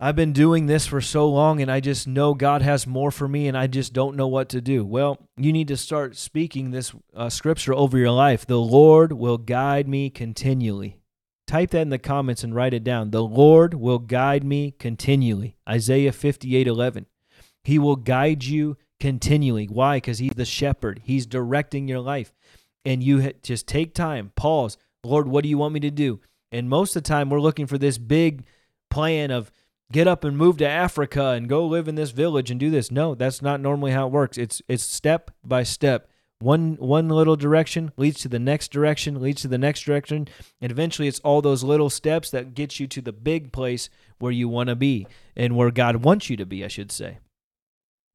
I've been doing this for so long and I just know God has more for me and I just don't know what to do. Well, you need to start speaking this uh, scripture over your life. The Lord will guide me continually. Type that in the comments and write it down. The Lord will guide me continually. Isaiah 58 11. He will guide you continually. Why? Because He's the shepherd, He's directing your life. And you just take time, pause. Lord, what do you want me to do? And most of the time, we're looking for this big plan of get up and move to Africa and go live in this village and do this. No, that's not normally how it works. It's it's step by step one one little direction leads to the next direction leads to the next direction and eventually it's all those little steps that get you to the big place where you want to be and where god wants you to be i should say.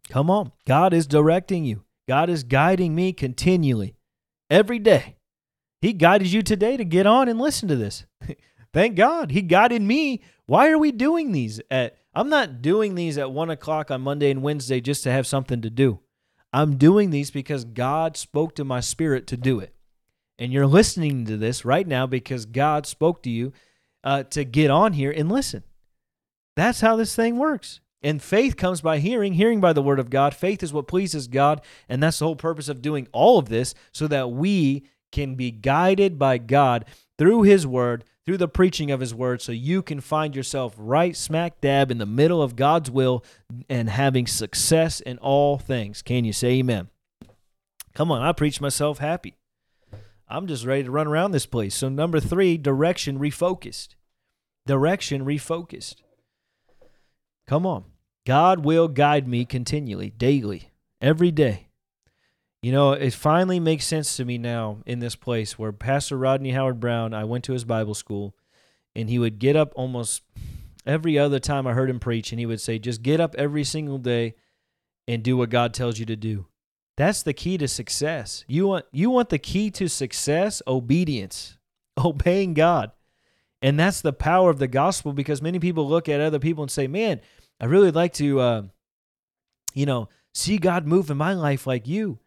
Come on god is directing you. God is guiding me continually every day. He guided you today to get on and listen to this. Thank god he guided me. Why are we doing these at i'm not doing these at one o'clock on monday and wednesday just to have something to do I'm doing these because God spoke to my spirit to do it. And you're listening to this right now because God spoke to you uh, to get on here and listen. That's how this thing works. And faith comes by hearing, hearing by the word of God. Faith is what pleases God. And that's the whole purpose of doing all of this so that we can be guided by God through his word through the preaching of his word so you can find yourself right smack dab in the middle of God's will and having success in all things. Can you say amen? Come on, I preach myself happy. I'm just ready to run around this place. So, number three, direction refocused. Direction refocused. Come on. God will guide me continually, daily, every day. You know, it finally makes sense to me now in this place where Pastor Rodney Howard-Browne, I went to his Bible school, and he would get up almost every other time I heard him preach, and he would say, just get up every single day and do what God tells you to do. That's the key to success. You want you want the key to success, obedience, obeying God. And that's the power of the gospel because many people look at other people and say, "Man, I really like to uh, you know, see God move in my life like you."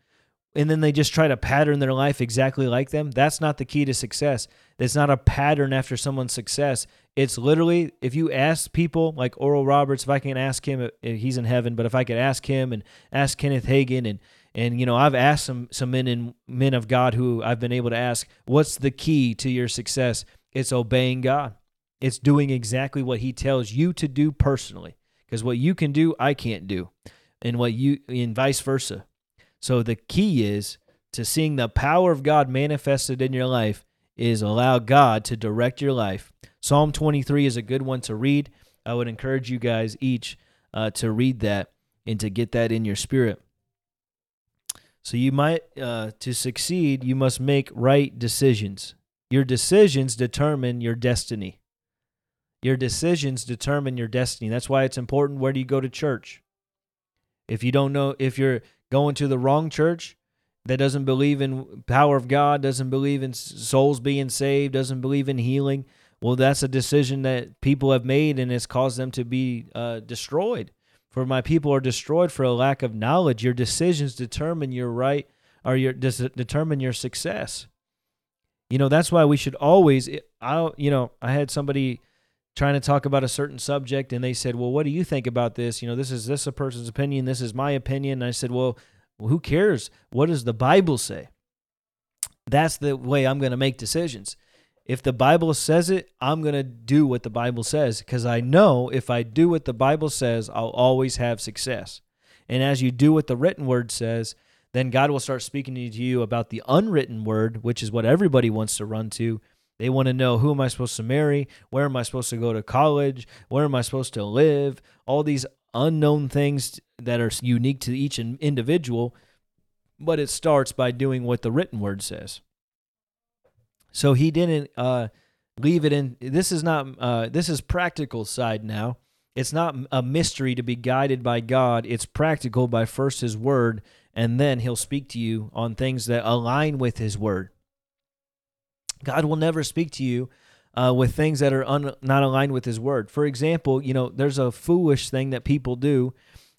And then they just try to pattern their life exactly like them. That's not the key to success. It's not a pattern after someone's success. It's literally if you ask people like Oral Roberts, if I can ask him, uh, he's in heaven, but if I could ask him and ask Kenneth Hagin and and you know, I've asked some some men and men of God who I've been able to ask, what's the key to your success? It's obeying God. It's doing exactly what he tells you to do personally. Because what you can do, I can't do. And what you and vice versa. So the key is to seeing the power of God manifested in your life is allow God to direct your life. Psalm 23 is a good one to read. I would encourage you guys each uh, to read that and to get that in your spirit. So you might, uh, to succeed, you must make right decisions. Your decisions determine your destiny. Your decisions determine your destiny. That's why it's important where do you go to church. If you don't know, if you're going to the wrong church that doesn't believe in power of God, doesn't believe in souls being saved, doesn't believe in healing, well, that's a decision that people have made and it's caused them to be uh, destroyed. For my people are destroyed for a lack of knowledge. Your decisions determine your right or your determine your success. You know, that's why we should always I you know, I had somebody trying to talk about a certain subject and they said, "Well, what do you think about this? You know, this is this a person's opinion, this is my opinion." And I said, "Well, well who cares? What does the Bible say?" That's the way I'm going to make decisions if the Bible says it, I'm going to do what the Bible says because I know if I do what the Bible says, I'll always have success. And as you do what the written word says, then God will start speaking to you about the unwritten word, which is what everybody wants to run to. They want to know who am I supposed to marry? Where am I supposed to go to college? Where am I supposed to live? All these unknown things that are unique to each individual. But it starts by doing what the written word says. So he didn't uh, leave it in. This is not. Uh, this is practical side now. It's not a mystery to be guided by God. It's practical by first His Word, and then He'll speak to you on things that align with His Word. God will never speak to you uh, with things that are un- not aligned with His Word. For example, you know, there's a foolish thing that people do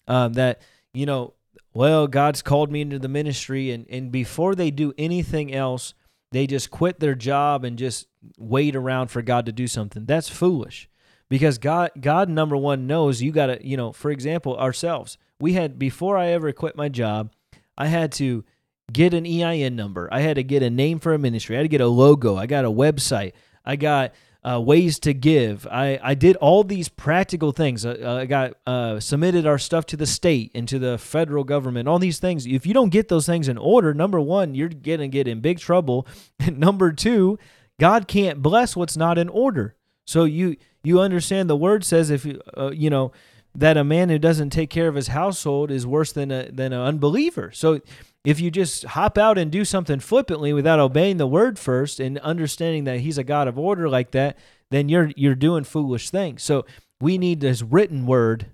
um, that you know. Well, God's called me into the ministry, and and before they do anything else, they just quit their job and just wait around for God to do something. That's foolish. Because God God number 1 knows you got to, you know, for example, ourselves. We had before I ever quit my job, I had to get an EIN number. I had to get a name for a ministry. I had to get a logo. I got a website. I got uh, ways to give. I, I did all these practical things. I, uh, I got uh, submitted our stuff to the state and to the federal government. All these things. If you don't get those things in order, number one, you're gonna get in big trouble. And number two, God can't bless what's not in order. So you you understand the word says if you uh, you know that a man who doesn't take care of his household is worse than a than an unbeliever. So if you just hop out and do something flippantly without obeying the word first and understanding that he's a God of order like that, then you're you're doing foolish things. So we need his written word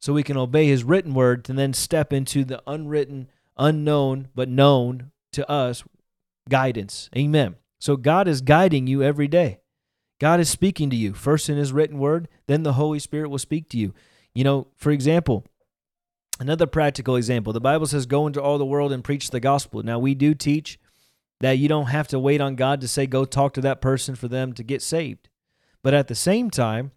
so we can obey his written word and then step into the unwritten, unknown, but known to us guidance. Amen. So God is guiding you every day. God is speaking to you first in his written word, then the Holy Spirit will speak to you. You know, for example, Another practical example the Bible says, Go into all the world and preach the gospel. Now, we do teach that you don't have to wait on God to say, Go talk to that person for them to get saved. But at the same time,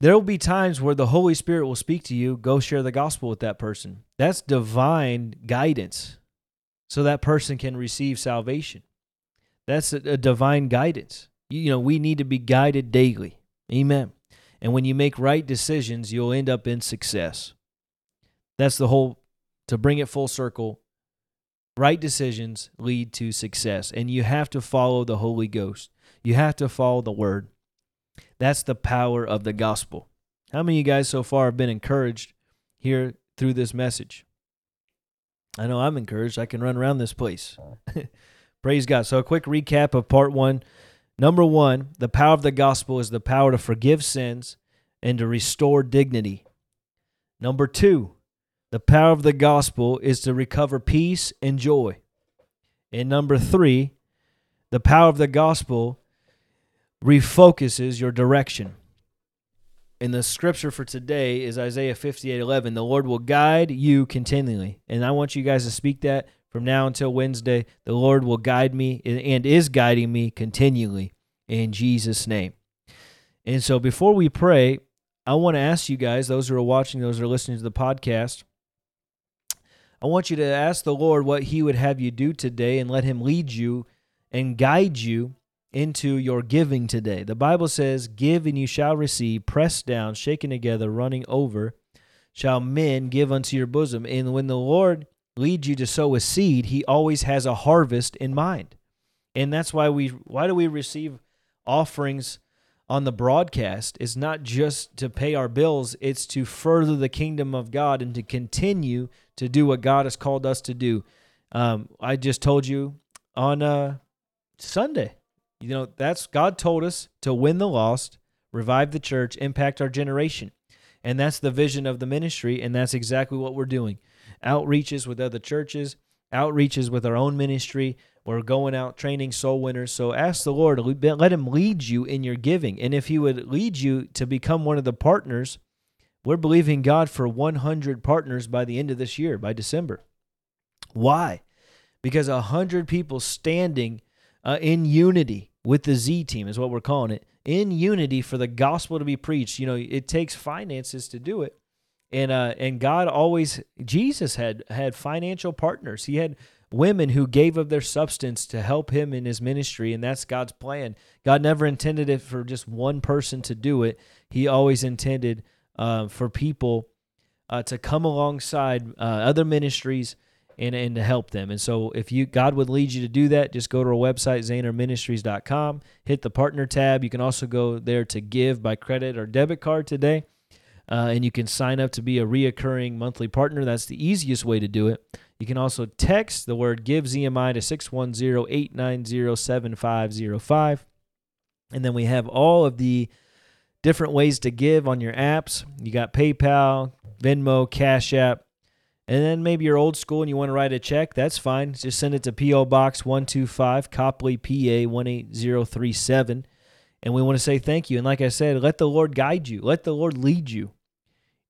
there will be times where the Holy Spirit will speak to you, go share the gospel with that person. That's divine guidance so that person can receive salvation. That's a, a divine guidance. You, you know, we need to be guided daily. Amen. And when you make right decisions, you'll end up in success. That's the whole, to bring it full circle, right decisions lead to success. And you have to follow the Holy Ghost, you have to follow the Word. That's the power of the gospel. How many of you guys so far have been encouraged here through this message? I know I'm encouraged. I can run around this place. Praise God. So, a quick recap of part one. Number one, the power of the gospel is the power to forgive sins and to restore dignity. Number two, the power of the gospel is to recover peace and joy. And number three, the power of the gospel refocuses your direction. And the scripture for today is Isaiah 58 11. The Lord will guide you continually. And I want you guys to speak that from now until Wednesday. The Lord will guide me and is guiding me continually in Jesus' name. And so before we pray, I want to ask you guys, those who are watching, those who are listening to the podcast, I want you to ask the Lord what He would have you do today and let Him lead you and guide you into your giving today. The Bible says, Give and you shall receive, pressed down, shaken together, running over, shall men give unto your bosom. And when the Lord leads you to sow a seed, He always has a harvest in mind. And that's why we why do we receive offerings on the broadcast? It's not just to pay our bills, it's to further the kingdom of God and to continue to do what God has called us to do. Um, I just told you on uh, Sunday you know, that's God told us to win the lost, revive the church, impact our generation. And that's the vision of the ministry, and that's exactly what we're doing. Outreaches with other churches, outreaches with our own ministry. We're going out training soul winners. So ask the Lord, let Him lead you in your giving. And if He would lead you to become one of the partners, we're believing God for 100 partners by the end of this year, by December. Why? Because 100 people standing uh, in unity with the Z team, is what we're calling it, in unity for the gospel to be preached. You know, it takes finances to do it. And uh, and God always Jesus had had financial partners. He had women who gave of their substance to help him in his ministry, and that's God's plan. God never intended it for just one person to do it. He always intended uh, for people uh, to come alongside uh, other ministries and, and to help them. And so if you God would lead you to do that, just go to our website, ZehnerMinistries.com, hit the partner tab. You can also go there to give by credit or debit card today. Uh, and you can sign up to be a reoccurring monthly partner. That's the easiest way to do it. You can also text the word give ZMI to 610 890 7505. And then we have all of the different ways to give on your apps. You got PayPal, Venmo, Cash App, and then maybe you're old school and you want to write a check, that's fine. Just send it to P.O. Box 125, Coplay, PA 18037. And we want to say thank you. And like I said, let the Lord guide you, let the Lord lead you.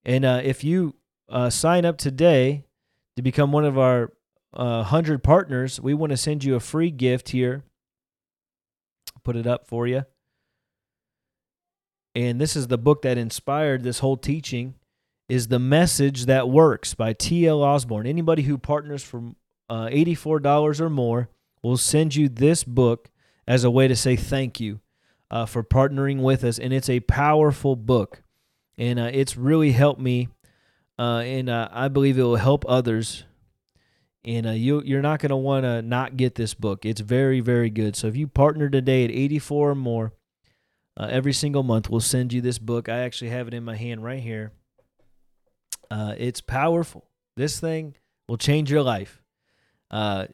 And uh, if you uh, sign up today to become one of our uh, 100 partners, we want to send you a free gift here. Put it up for you. And this is the book that inspired this whole teaching is The Message That Works by T.L. Osborn Anybody who partners for uh, $84 or more will send you this book as a way to say thank you uh, for partnering with us. And it's a powerful book. And uh, it's really helped me. Uh, and uh, I believe it will help others. And uh, you, you're not going to want to not get this book. It's very, very good. So if you partner today at 84 or more, every single month, we'll send you this book. I actually have it in my hand right here. Uh, it's powerful. This thing will change your life uh,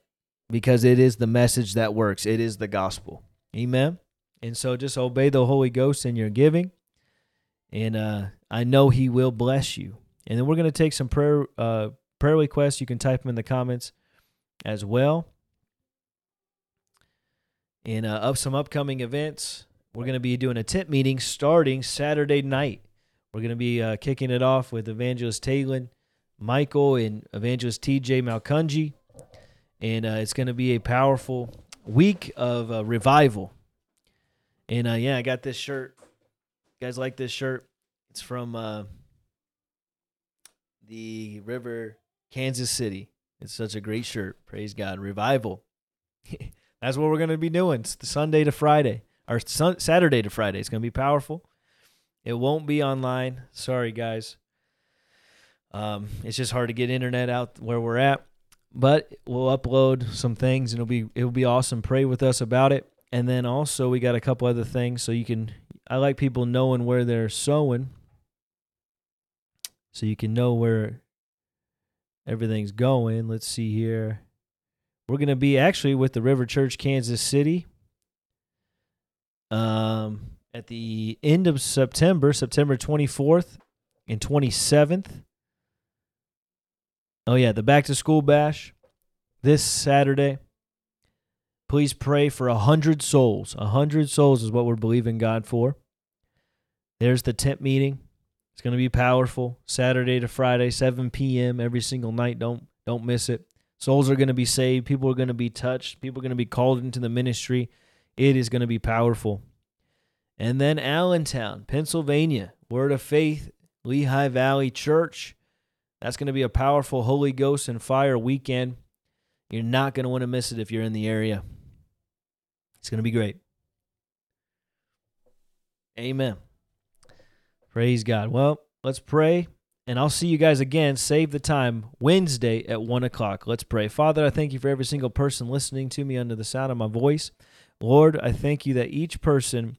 because it is the message that works. It is the gospel. Amen. And so just obey the Holy Ghost in your giving. And uh, I know He will bless you. And then we're going to take some prayer uh, prayer requests. You can type them in the comments as well. And uh, up some upcoming events, we're going to be doing a tent meeting starting Saturday night. We're going to be uh, kicking it off with Evangelist Talon, Michael, and Evangelist TJ Malkunji. And uh, it's going to be a powerful week of uh, revival. And uh, yeah, I got this shirt. You guys like this shirt? It's from uh, the River, Kansas City. It's such a great shirt. Praise God. Revival. That's what we're going to be doing. It's Sunday to Friday, or sun- Saturday to Friday. It's going to be powerful. It won't be online. Sorry, guys. Um, it's just hard to get internet out where we're at, but we'll upload some things and it'll be it'll be awesome. Pray with us about it, and then also we got a couple other things so you can. I like people knowing where they're sowing, so you can know where everything's going. Let's see here. We're to be actually with the River Church Kansas City um, at the end of September, September 24th and 27th. Oh, yeah, the back to school bash this Saturday. Please pray for a hundred souls. A hundred souls is what we're believing God for. There's the tent meeting. It's going to be powerful. Saturday to Friday, 7 p.m. every single night. Don't don't miss it. Souls are going to be saved. People are going to be touched. People are going to be called into the ministry. It is going to be powerful. And then Allentown, Pennsylvania, Word of Faith, Lehigh Valley Church. That's going to be a powerful Holy Ghost and fire weekend. You're not going to want to miss it if you're in the area. It's going to be great. Amen. Praise God. Well, let's pray, and I'll see you guys again. Save the time Wednesday at 1 o'clock. Let's pray. Father, I thank you for every single person listening to me under the sound of my voice. Lord, I thank you that each person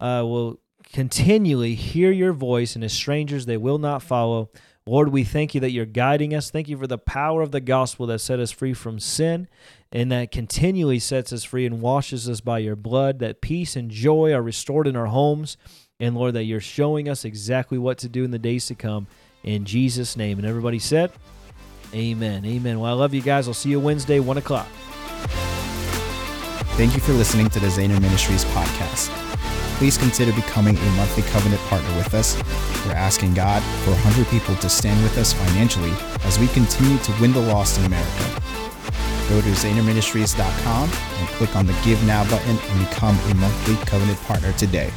uh, will continually hear your voice, and as strangers, they will not follow. Lord, we thank you that you're guiding us. Thank you for the power of the gospel that set us free from sin and that continually sets us free and washes us by your blood, that peace and joy are restored in our homes. And Lord, that you're showing us exactly what to do in the days to come. In Jesus' name. And everybody said, Amen. Amen. Well, I love you guys. I'll see you Wednesday, 1 o'clock. Thank you for listening to the Zehner Ministries podcast. Please consider becoming a monthly covenant partner with us. We're asking God for 100 people to stand with us financially as we continue to win the lost in America. Go to ZehnerMinistries.com and click on the Give Now button and become a monthly covenant partner today.